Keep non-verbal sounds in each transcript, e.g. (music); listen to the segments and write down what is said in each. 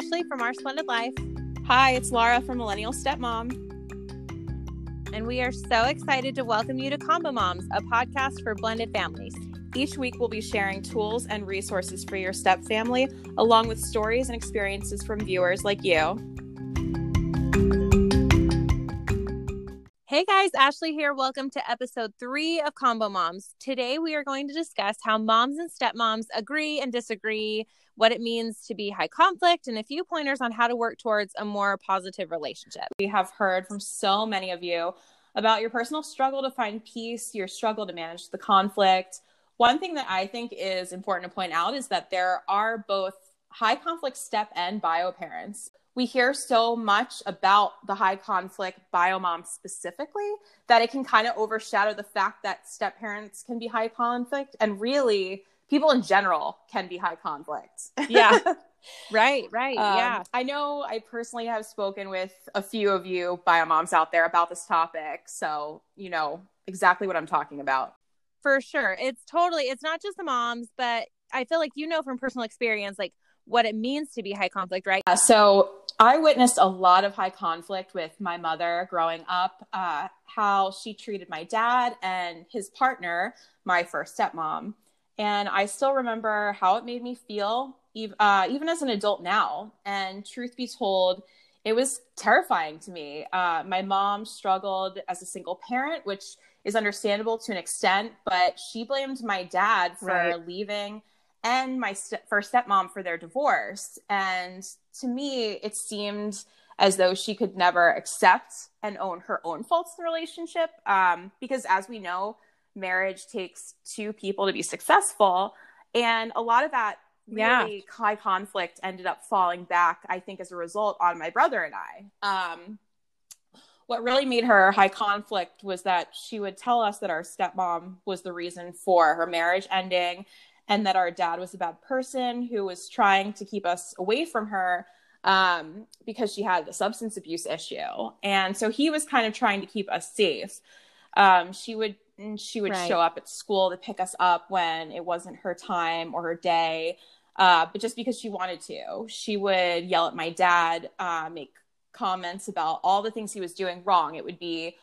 Ashley from Our Splendid Life. Hi, it's Laura from Millennial Stepmom. And we are so excited to welcome you to Combo Moms, a podcast for blended families. Each week, we'll be sharing tools and resources for your step family, along with stories and experiences from viewers like you. Hey guys, Ashley here. Welcome to episode three of Combo Moms. Today, we are going to discuss how moms and stepmoms agree and disagree, what it means to be high conflict, and a few pointers on how to work towards a more positive relationship. We have heard from so many of you about your personal struggle to find peace, your struggle to manage the conflict. One thing that I think is important to point out is that there are both high conflict step and bio parents we hear so much about the high conflict bio mom specifically that it can kind of overshadow the fact that step parents can be high conflict and really people in general can be high conflict. Yeah. (laughs) right, right. Um, yeah. I know I personally have spoken with a few of you bio moms out there about this topic. So, you know exactly what I'm talking about. For sure. It's totally, it's not just the moms, but I feel like you know from personal experience, like what it means to be high conflict, right? Uh, so I witnessed a lot of high conflict with my mother growing up, uh, how she treated my dad and his partner, my first stepmom. And I still remember how it made me feel, uh, even as an adult now. And truth be told, it was terrifying to me. Uh, my mom struggled as a single parent, which is understandable to an extent, but she blamed my dad for right. leaving and my st- first stepmom for their divorce. And to me, it seemed as though she could never accept and own her own faults in the relationship. Um, because as we know, marriage takes two people to be successful. And a lot of that really yeah. high conflict ended up falling back, I think, as a result on my brother and I. Um, what really made her high conflict was that she would tell us that our stepmom was the reason for her marriage ending and that our dad was a bad person who was trying to keep us away from her um, because she had a substance abuse issue. And so he was kind of trying to keep us safe. Um, she would she would right. show up at school to pick us up when it wasn't her time or her day, uh, but just because she wanted to. She would yell at my dad, uh, make comments about all the things he was doing wrong. It would be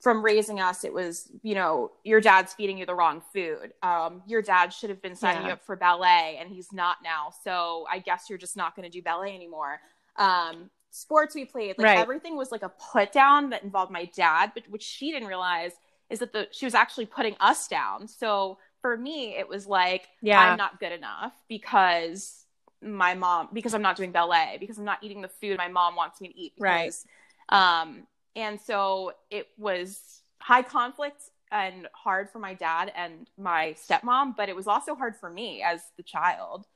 from raising us, it was, you know, your dad's feeding you the wrong food. Um, your dad should have been signing yeah. you up for ballet and he's not now. So I guess you're just not going to do ballet anymore. Um, sports we played, like right. everything was like a put down that involved my dad, but which she didn't realize is that the she was actually putting us down. So for me, it was like, yeah. I'm not good enough because my mom, because I'm not doing ballet, because I'm not eating the food my mom wants me to eat. Because, right. Um, and so it was high conflict and hard for my dad and my stepmom, but it was also hard for me as the child.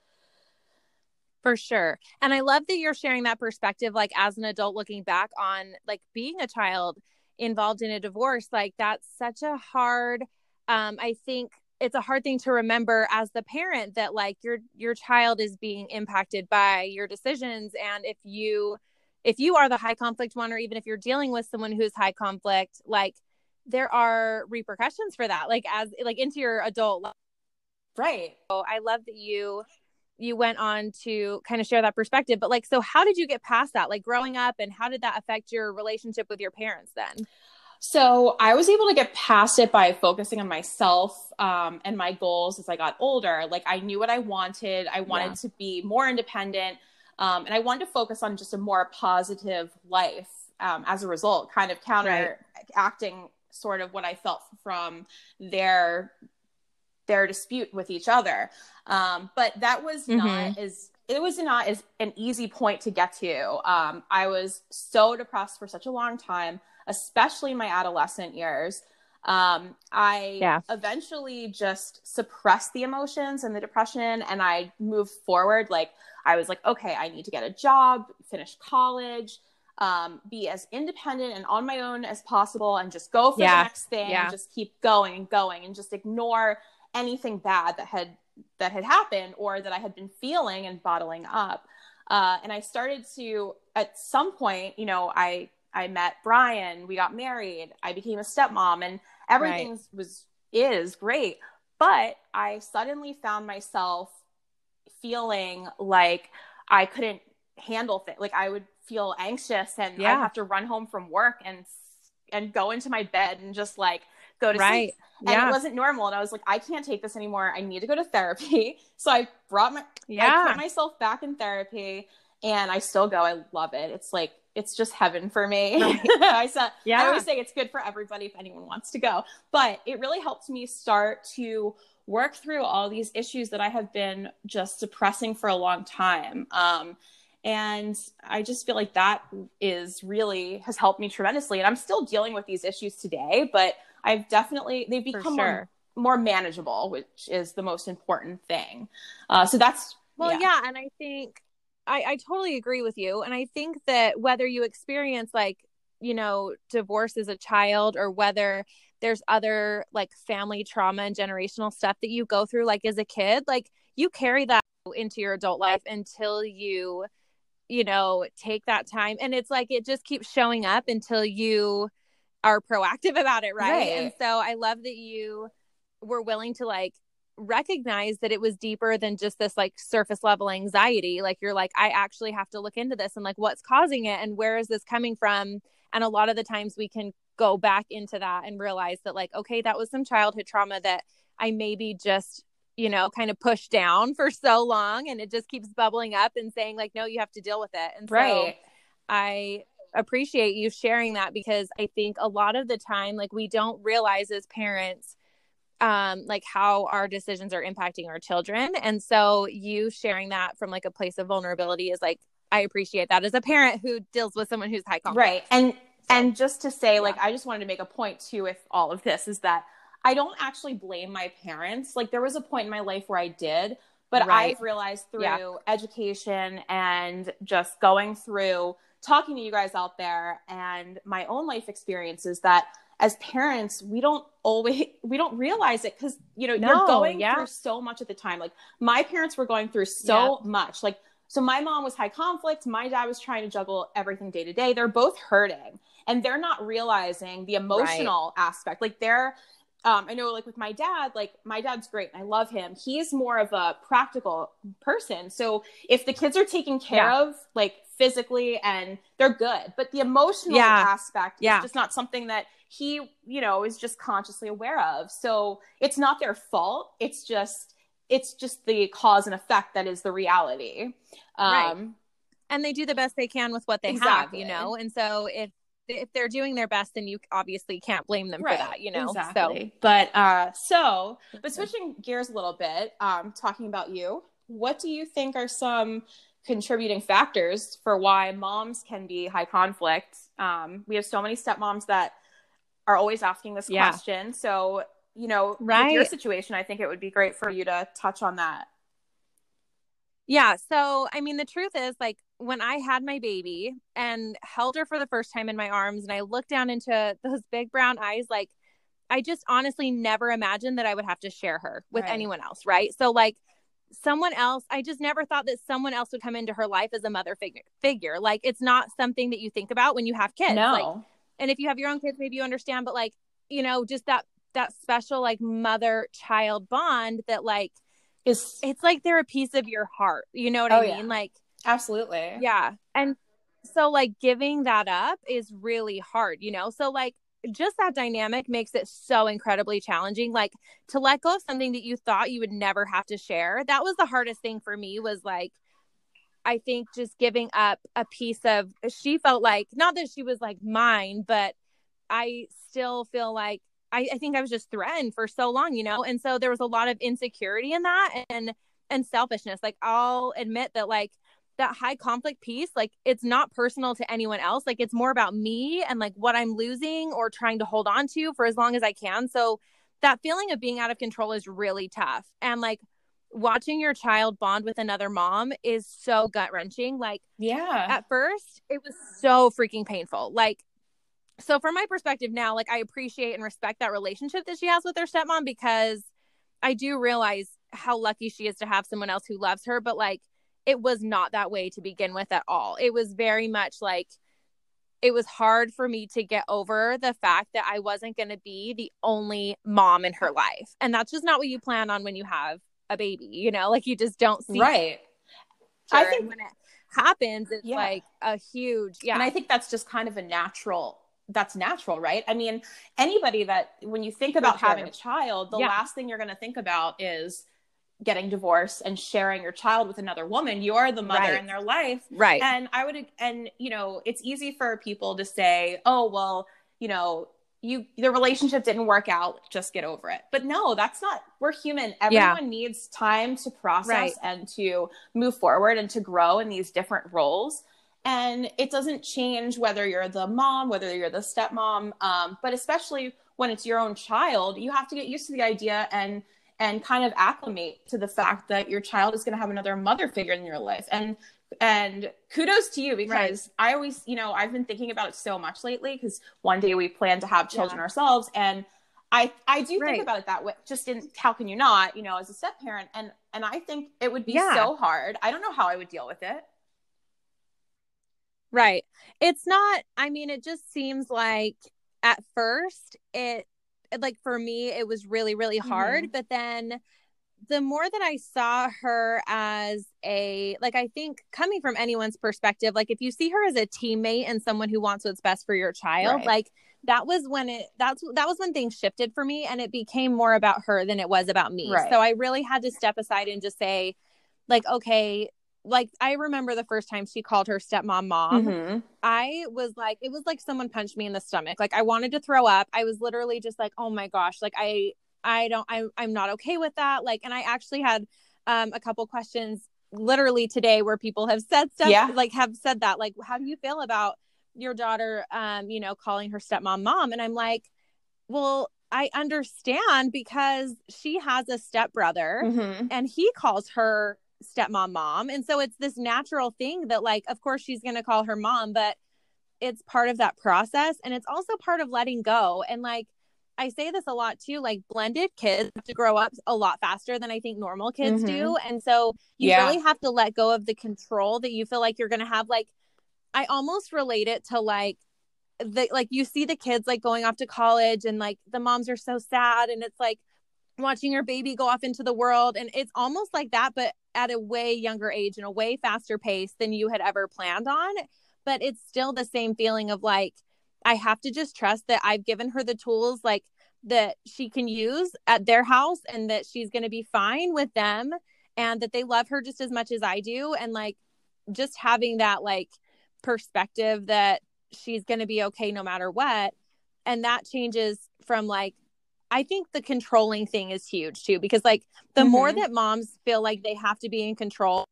For sure. And I love that you're sharing that perspective, like as an adult looking back on like being a child involved in a divorce. Like that's such a hard, um, I think it's a hard thing to remember as the parent that like your your child is being impacted by your decisions and if you if you are the high conflict one, or even if you're dealing with someone who's high conflict, like there are repercussions for that, like as like into your adult life. Right. So I love that you you went on to kind of share that perspective. But like, so how did you get past that? Like growing up, and how did that affect your relationship with your parents then? So I was able to get past it by focusing on myself um, and my goals as I got older. Like I knew what I wanted. I wanted yeah. to be more independent. Um, and I wanted to focus on just a more positive life um, as a result, kind of counteracting right. sort of what I felt from their their dispute with each other. Um, but that was mm-hmm. not as it was not as an easy point to get to. Um, I was so depressed for such a long time, especially in my adolescent years. Um, I yeah. eventually just suppressed the emotions and the depression, and I moved forward. Like I was like, okay, I need to get a job, finish college, um, be as independent and on my own as possible, and just go for yeah. the next thing, yeah. and just keep going and going, and just ignore anything bad that had that had happened or that I had been feeling and bottling up. Uh, and I started to, at some point, you know, I I met Brian, we got married, I became a stepmom, and everything right. was is great. But I suddenly found myself feeling like I couldn't handle things. Like I would feel anxious and Yeah. I'd have to run home from work and and go into my bed and just like go to Right. sleep. And Yeah. it wasn't normal. And I was like, I can't take this anymore. I need to go to therapy. (laughs) So I brought my I Yeah. put myself back in therapy and I still go. I love it. It's like it's just heaven for me. Right. (laughs) I said Yeah. I always say it's good for everybody if anyone wants to go. But it really helped me start to work through all these issues that I have been just suppressing for a long time. Um, and I just feel like that is really has helped me tremendously. And I'm still dealing with these issues today, but I've definitely they've become sure. more, more manageable, which is the most important thing. Uh, so that's Well, yeah. yeah. and I think I, I totally agree with you. And I think that whether you experience like, you know, divorce as a child or whether there's other like family trauma and generational stuff that you go through like as a kid, like you carry that into your adult life until you, you know, take that time. And it's like it just keeps showing up until you are proactive (laughs) about it, right? Right. And so I love that you were willing to like recognize that it was deeper than just this like surface level anxiety. Like you're like, I actually have to look into this and like what's causing it and where is this coming from? And a lot of the times we can go back into that and realize that like, okay, that was some childhood trauma that I maybe just, you know, kind of pushed down (laughs) for so long and it just keeps bubbling up and saying like, no, you have to deal with it. And so. I appreciate you sharing that because I think a lot of the time, like we don't realize as parents, um, like how our decisions are impacting our children. And so you sharing that from like a place of vulnerability is like, I appreciate that as a parent who deals with someone who's high conflict. Right. And and just to say, like, I just wanted to make a point too with all of this is that I don't actually blame my parents. Like there was a point in my life where I did, but Right. I've realized through Yeah. education and just going through talking to you guys out there and my own life experiences that as parents we don't always we don't realize it because you know No, you're going yeah. through so much at the time like my parents were going through so much like so my mom was high conflict my dad was trying to juggle everything day to day they're both hurting and they're not realizing the emotional aspect like they're um, I know like with my dad, like my dad's great and I love him. He's more of a practical person. So if the kids are taken care Yeah. of, like physically and they're good, but the emotional Yeah. aspect Yeah. is just not something that he, you know, is just consciously aware of. So it's not their fault. It's just, it's just the cause and effect that is the reality. Right. Um, And they do the best they can with what they Exactly. have, you know? And so if, if they're doing their best, then you obviously can't blame them for that, you know? Exactly. So But uh so but switching gears a little bit, um, talking about you, what do you think are some contributing factors for why moms can be high conflict? Um, we have so many stepmoms that are always asking this Yeah. question. So, you know, with your situation, I think it would be great for you to touch on that. Yeah. So, I mean, the truth is, like, when I had my baby and held her for the first time in my arms, and I looked down into those big brown eyes, like, I just honestly never imagined that I would have to share her with Right. anyone else. Right. So, like, someone else, I just never thought that someone else would come into her life as a mother figure. Figure. Like, it's not something that you think about when you have kids. no. Like, and if you have your own kids, maybe you understand, but like, you know, just that, that special, like, mother child bond that, like, is it's like they're a piece of your heart. You know what Oh, I yeah. mean? Like, absolutely. yeah. And so, like, giving that up is really hard, you know? So, like, just that dynamic makes it so incredibly challenging. Like, to let go of something that you thought you would never have to share. That was the hardest thing for me, was like, I think just giving up a piece of, she felt like, not that she was like mine, but I still feel like, I, I think I was just threatened for so long, you know? And so there was a lot of insecurity in that and, and selfishness. Like, I'll admit that, like, that high conflict piece, like it's not personal to anyone else. Like it's more about me and like what I'm losing or trying to hold on to for as long as I can. So that feeling of being out of control is really tough. And like watching your child bond with another mom is so gut wrenching. Like Yeah. at first, it was so freaking painful. Like, so from my perspective now, like I appreciate and respect that relationship that she has with her stepmom because I do realize how lucky she is to have someone else who loves her. But like, it was not that way to begin with at all. It was very much like it was hard for me to get over the fact that I wasn't going to be the only mom in her life. And that's just not what you plan on when you have a baby, you know? Like you just don't see right. I I think think when it happens it's yeah. like a huge yeah and i think that's just kind of a natural that's natural right i mean anybody that when you think about sure. having a child the yeah. last thing you're going to think about is getting divorced and sharing your child with another woman you're the mother right. in their life right and i would and you know it's easy for people to say oh well you know you the relationship didn't work out just get over it but no that's not we're human everyone yeah. needs time to process right. and to move forward and to grow in these different roles and it doesn't change whether you're the mom whether you're the stepmom um, but especially when it's your own child you have to get used to the idea and and kind of acclimate to the fact that your child is going to have another mother figure in your life and and kudos to you because right. I always, you know, I've been thinking about it so much lately because one day we plan to have children yeah. ourselves and I I do right. think about it that way. Just in how can you not, you know, as a step parent and and I think it would be yeah. so hard. I don't know how I would deal with it. Right. It's not I mean it just seems like at first it like for me it was really really hard, mm-hmm. but then the more that I saw her as a like I think coming from anyone's perspective, like if you see her as a teammate and someone who wants what's best for your child, right. like that was when it that's that was when things shifted for me and it became more about her than it was about me. Right. So I really had to step aside and just say like okay, like I remember the first time she called her stepmom mom. Mm-hmm. I was like, it was like someone punched me in the stomach. Like I wanted to throw up. I was literally just like, oh my gosh, like I I don't I'm I'm not okay with that. Like and I actually had um a couple questions literally today where people have said stuff yeah. like have said that like how do you feel about your daughter um you know calling her stepmom mom and I'm like well I understand because she has a stepbrother mm-hmm. and he calls her stepmom mom and so it's this natural thing that like of course she's going to call her mom but it's part of that process and it's also part of letting go and like I say this a lot too, like blended kids have to grow up a lot faster than I think normal kids mm-hmm. do. And so you yeah. really have to let go of the control that you feel like you're going to have. Like, I almost relate it to like, the like you see the kids like going off to college and like the moms are so sad and it's like watching your baby go off into the world and it's almost like that but at a way younger age and a way faster pace than you had ever planned on. But it's still the same feeling of like I have to just trust that I've given her the tools like that she can use at their house and that she's going to be fine with them and that they love her just as much as I do. And like just having that like perspective that she's going to be okay no matter what. And that changes from like I think the controlling thing is huge too because like the mm-hmm. more that moms feel like they have to be in control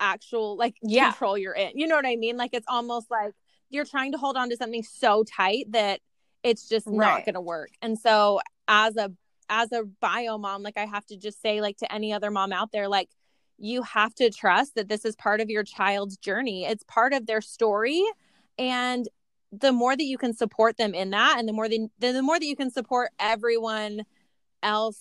actual like yeah. control you're in. You know what I mean? Like it's almost like you're trying to hold on to something so tight that it's just right. not going to work. And so as a as a bio mom, like I have to just say like to any other mom out there like you have to trust that this is part of your child's journey. It's part of their story and the more that you can support them in that and the more the, the more that you can support everyone else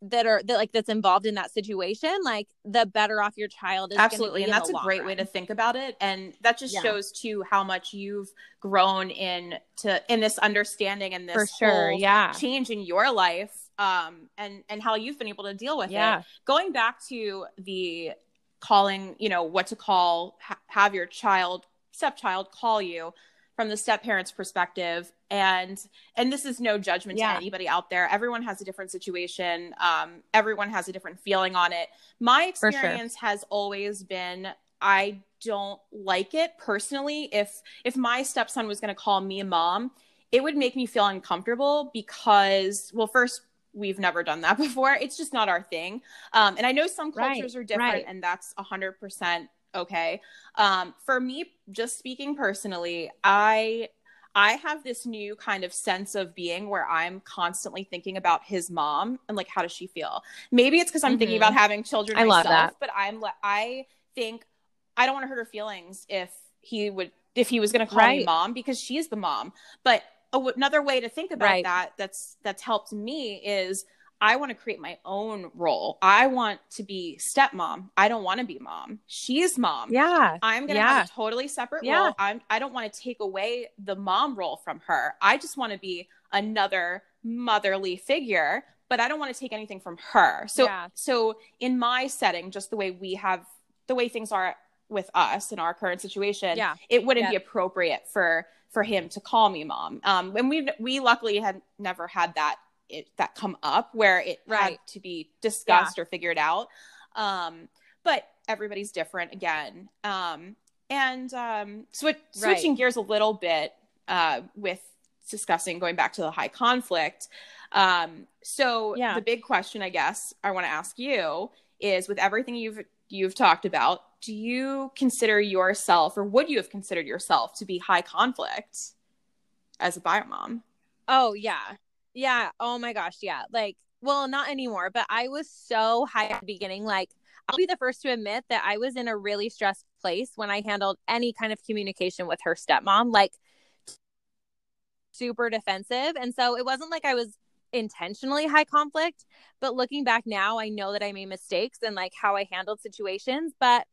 that are that like that's involved in that situation like the better off your child is absolutely and that's a great run. way to think about it and that just yeah. shows too how much you've grown in to in this understanding and this for sure yeah change in your life um and and how you've been able to deal with yeah. it going back to the calling you know what to call ha- have your child stepchild call you from the step parents perspective. And and this is no judgment yeah. to anybody out there. Everyone has a different situation. Um, everyone has a different feeling on it. My experience sure. has always been i don't like it personally. If if my stepson was going to call me a mom it would make me feel uncomfortable because well first we've never done that (laughs) before. It's just not our thing. Um, and i know some cultures right, are different right. and that's 100% okay um for me just speaking personally i i have this new kind of sense of being where i'm constantly thinking about his mom and like how does she feel maybe it's because i'm mm-hmm. thinking about having children I myself love that. but i'm i think i don't want to hurt her feelings if he would if he was going to call right. me mom because she's the mom but another way to think about right. that that's that's helped me is I want to create my own role. I want to be stepmom. I don't want to be mom. She's mom. Yeah. I'm going to yeah. have a totally separate yeah. role. I'm, I don't want to take away the mom role from her. I just want to be another motherly figure, but I don't want to take anything from her. So, yeah. so in my setting, just the way we have the way things are with us in our current situation, Yeah. it wouldn't Yeah. be appropriate for for him to call me mom. Um, and we we luckily had never had that it, that come up where it Right. had to be discussed or figured out. Um, but everybody's different again. Um, and um, swi- switching gears a little bit uh, with discussing going back to the high conflict. Um, so Yeah. the big question, I guess, I want to ask you is with everything you've you've talked about, do you consider yourself, or would you have considered yourself to be high conflict as a bio mom? Oh yeah. Yeah. Oh my gosh. Yeah. Like, well, not anymore, but I was so high at the beginning. Like, I'll be the first to admit that I was in a really stressed place when I handled any kind of communication with her stepmom, like super defensive. And so it wasn't like I was intentionally high conflict, but looking back now, I know that I made mistakes and like how I handled situations. But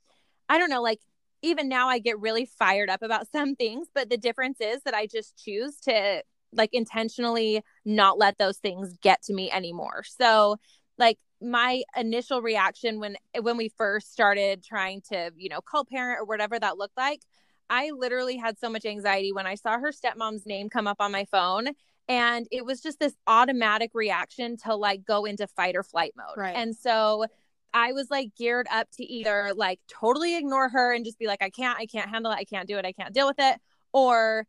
I don't know, like, even now I get really fired up about (laughs) some things, but the difference is that I just choose to like intentionally not let those things get to me anymore. So like my initial reaction when when we first started trying to, you know, co-parent or whatever that looked like, I literally had so much anxiety when I saw her stepmom's name come up on my phone and it was just this automatic reaction to like go into fight or flight mode. Right. And so I was like geared up to either like totally ignore her and just be like, I can't, I can't handle it, I can't do it, I can't deal with it, or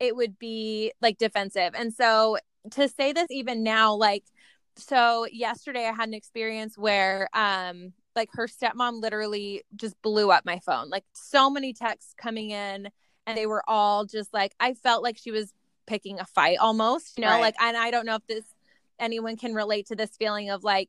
it would be like defensive. And so to say this even now, like, so yesterday I had an experience where, um, like her stepmom literally just blew up my phone. Like so many texts coming in, and they were all just like I felt like she was picking a fight almost, you know, Right. like and I don't know if this anyone can relate to this feeling of like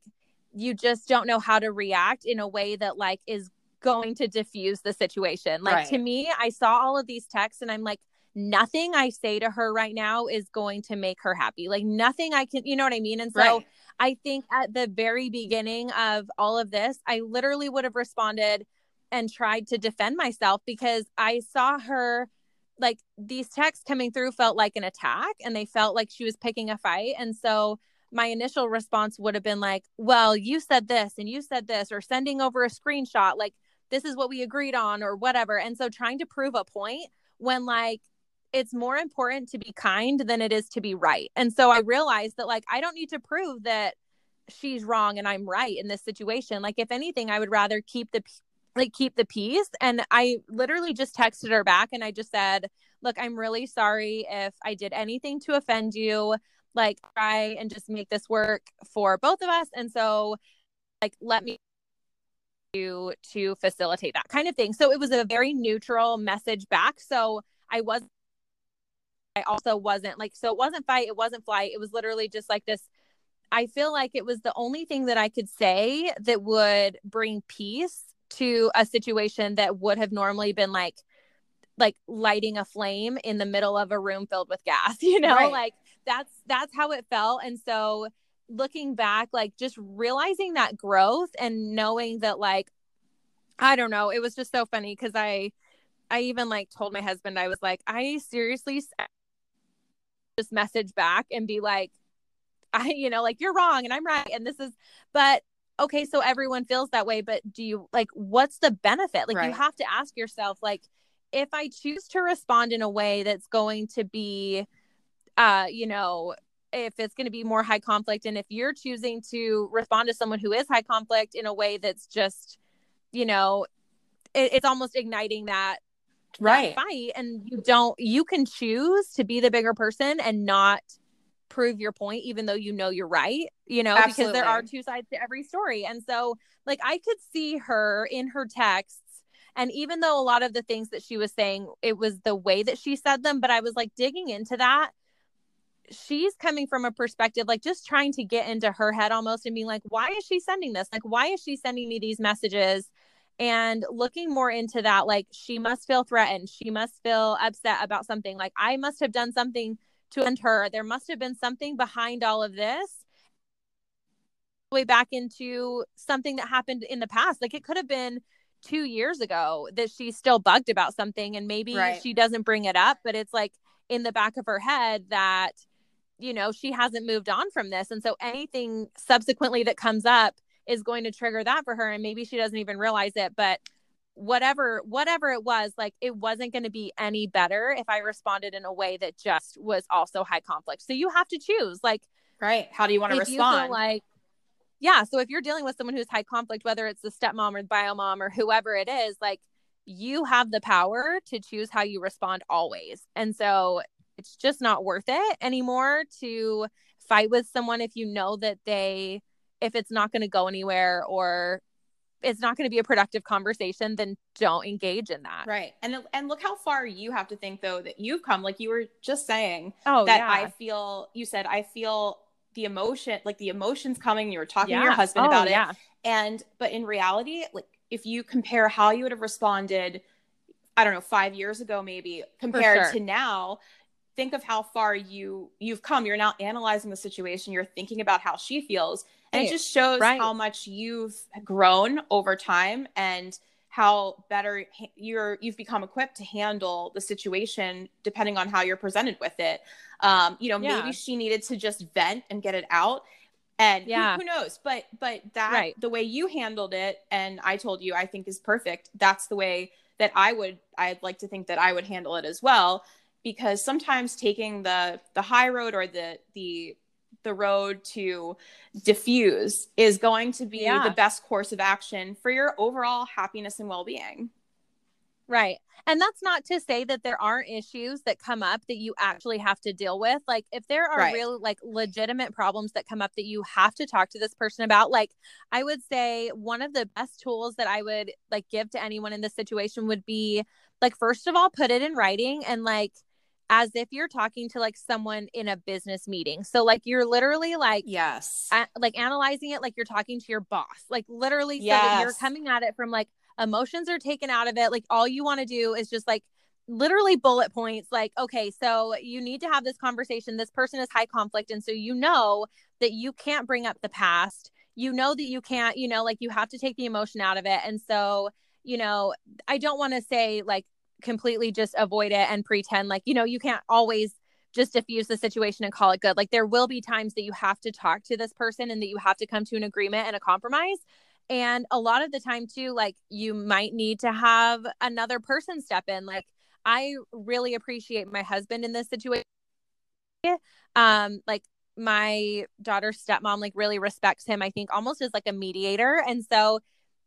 you just don't know how to react in a way that like is going to diffuse the situation. Like Right. to me, I saw all of these texts and I'm like nothing I say to her right now is going to make her happy. Like nothing I can, you know what I mean? And so Right. I think at the very beginning of all of this, I literally would have responded and tried to defend myself because I saw her like these texts coming through felt like an attack and they felt like she was picking a fight. And so my initial response would have been like, well, you said this and you said this, or sending over a screenshot, like, this is what we agreed on, or whatever. And so trying to prove a point when like it's more important to be kind than it is to be right. And so I realized that like I don't need to prove that she's wrong and I'm right in this situation. Like if anything, I would rather keep the like keep the peace. And I literally just texted her back and I just said, "Look, I'm really sorry if I did anything to offend you. Like try and just make this work for both of us." And so like let me to to facilitate that kind of thing. So it was a very neutral message back. So I was I also wasn't like so it wasn't fight, it wasn't flight. It was literally just like this I feel like it was the only thing that I could say that would bring peace to a situation that would have normally been like like lighting a flame in the middle of a room filled with gas, (laughs) you know? Right. Like that's that's how it felt and so looking back like just realizing that growth and knowing that like I don't know, it was just so funny cuz I I even like told my husband I was like I seriously just message back and be like I you know like you're wrong and I'm right and this is but okay so everyone feels that way but do you like what's the benefit? Like you have to ask yourself like if I choose to respond in a way that's going to be uh you know if it's going to be more high conflict and if you're choosing to respond to someone who is high conflict in a way that's just you know it, it's almost igniting that Right. fight and you don't you can choose to be the bigger person and not prove your point even though you know you're right you know because there are two sides to every story. And so like i could see her in her texts. And even though a lot of the things that she was saying it was the way that she said them but i was like digging into that she's coming from a perspective like just trying to get into her head almost and being like why is she sending this? Like why is she sending me these messages and looking more into that like she must feel threatened. She must feel upset about something. Like i must have done something to offend her. There must have been something behind all of this way back into something that happened in the past. Like it could have been two years ago that she's still bugged about something and maybe Right. she doesn't bring it up but it's like in the back of her head that you know she hasn't moved on from this. And so anything subsequently that comes up is going to trigger that for her and maybe she doesn't even realize it but whatever whatever it was like it wasn't going to be any better if i responded in a way that just was also high conflict. So you have to choose like right. How do you want to respond? like yeah so if you're dealing with someone who's high conflict whether it's the stepmom or the bio mom or whoever it is like you have the power to choose how you respond always. And so it's just not worth it anymore to fight with someone if you know that they if it's not going to go anywhere or it's not going to be a productive conversation, then don't engage in that. Right. And and look how far you have to think though that you've come. Like you were just saying oh, that yeah. I feel you said I feel the emotion like the emotions coming, you were talking yeah. to your husband oh, about it. Yeah. And but in reality, like if you compare how you would have responded, I don't know, five years ago maybe compared sure. to now, think of how far you you've come. You're now analyzing the situation, you're thinking about how she feels and it just shows right. how much you've grown over time and how better you're you've become equipped to handle the situation depending on how you're presented with it um you know yeah. maybe she needed to just vent and get it out and yeah. who, who knows but but that right. the way you handled it and i told you i think is perfect that's the way that i would i'd like to think that i would handle it as well because sometimes taking the the high road or the the the road to diffuse is going to be yeah. the best course of action for your overall happiness and well-being right and that's not to say that there aren't issues that come up that you actually have to deal with like if there are right. real like legitimate problems that come up that you have to talk to this person about like i would say one of the best tools that i would like give to anyone in this situation would be like first of all put it in writing and like as if you're talking to like someone in a business meeting. So like you're literally like yes, a- like analyzing it like you're talking to your boss. Like literally yes. so you're coming at it from like emotions are taken out of it. Like all you want to do is just like literally bullet points like okay, so you need to have this conversation. This person is high conflict and so you know that you can't bring up the past. You know that you can't, you know, like you have to take the emotion out of it. And so you know, I don't want to say like completely just avoid it and pretend like, you know, you can't always just diffuse the situation and call it good. Like there will be times that you have to talk to this person and that you have to come to an agreement and a compromise. And a lot of the time too, like you might need to have another person step in. Like I really appreciate my husband in this situation. Um, like my daughter's stepmom like really respects him, I think almost as like a mediator. And so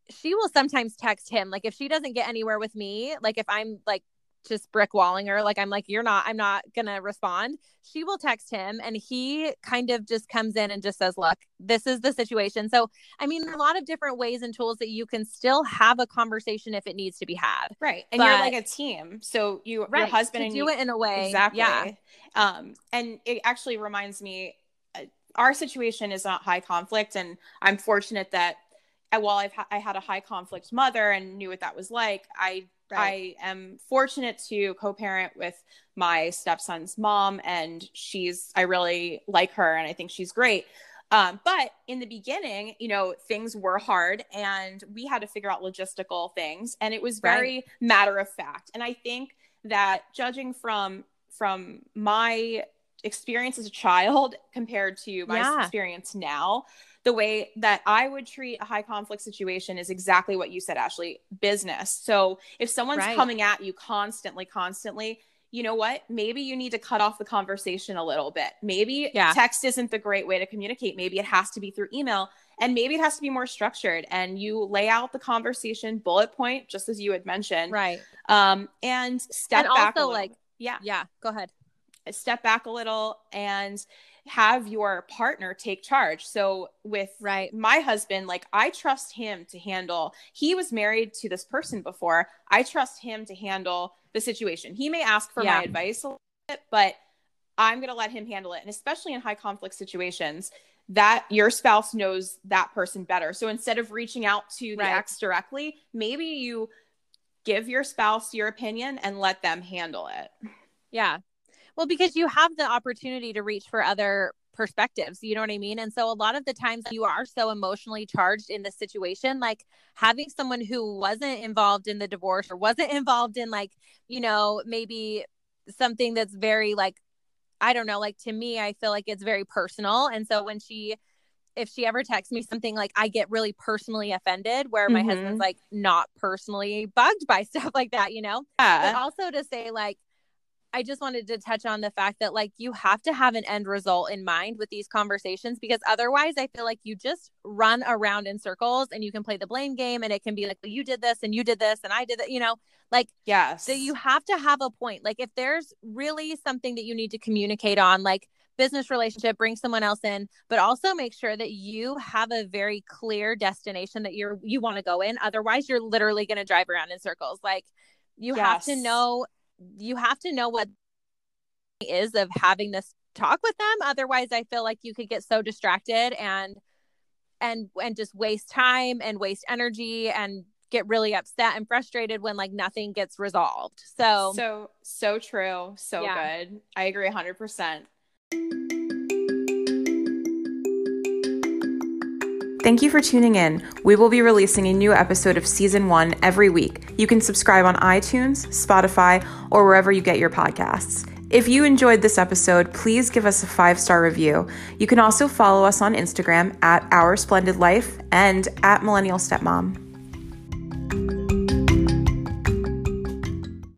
she will sometimes text him like if she doesn't get anywhere with me like if i'm like just brick walling her like i'm like you're not i'm not gonna respond she will text him and he kind of just comes in and just says look this is the situation. So i mean a lot of different ways and tools that you can still have a conversation if it needs to be had. Right and but, you're like a team so you right, your husband to and do you, it in a way exactly yeah um and it actually reminds me uh, our situation is not high conflict and i'm fortunate that while I've ha- I had a high conflict mother and knew what that was like, I right. I am fortunate to co-parent with my stepson's mom, and she's I really like her, and I think she's great. Um, but in the beginning, you know, things were hard, and we had to figure out logistical things, and it was very right. matter of fact. And I think that judging from from my experience as a child (laughs) compared to my yeah. experience now the way that I would treat a high conflict situation is exactly what you said, Ashley business. So if someone's right. coming at you constantly, constantly, you know what? Maybe you need to cut off the conversation a little bit. Maybe yeah. text isn't the great way to communicate. Maybe it has to be through email and maybe it has to be more structured and you lay out the conversation bullet point, just as you had mentioned. Right. Um, and step and back. Also, like, yeah. Yeah. Go ahead. Step back a little and have your partner take charge. So with right. my husband, like I trust him to handle. He was married to this person before. I trust him to handle the situation. He may ask for yeah. my advice a little bit, but I'm going to let him handle it. And especially in high conflict situations, that your spouse knows that person better. So instead of reaching out to the right. ex directly, maybe you give your spouse your opinion and let them handle it. Yeah. Well, because you have the opportunity to reach for other perspectives, you know what I mean? And so a lot of the times you are so emotionally charged in this situation, like having someone who wasn't involved in the divorce or wasn't involved in like, you know, maybe something that's very like I don't know, like to me I feel like it's very personal. And so when she if she ever texts me something like I get really personally offended, where my mm-hmm. husband's like not personally bugged by (laughs) stuff like that, you know? Yeah. But also to say, like, I just wanted to touch on the fact that like you have to have an end result in mind with these conversations because otherwise I feel like you just run around in circles and you can play the blame game and it can be like well, you did this and you did this and I did that, you know, like yes. So you have to have a point. Like if there's really something that you need to communicate on, like business relationship, bring someone else in, but also make sure that you have a very clear destination that you're you want to go in. Otherwise, you're literally going to drive around in circles. Like you yes. have to know you have to know what is of having this talk with them. Otherwise i feel like you could get so distracted and and and just waste time and waste energy and get really upset and frustrated when like nothing gets resolved. So so so true. So yeah. good. I agree 100% Thank you for tuning in. We will be releasing a new episode of season one every week. You can subscribe on iTunes, Spotify, or wherever you get your podcasts. If you enjoyed this episode, please give us a five star review. You can also follow us on Instagram at Our Splendid Life and at Millennial Stepmom.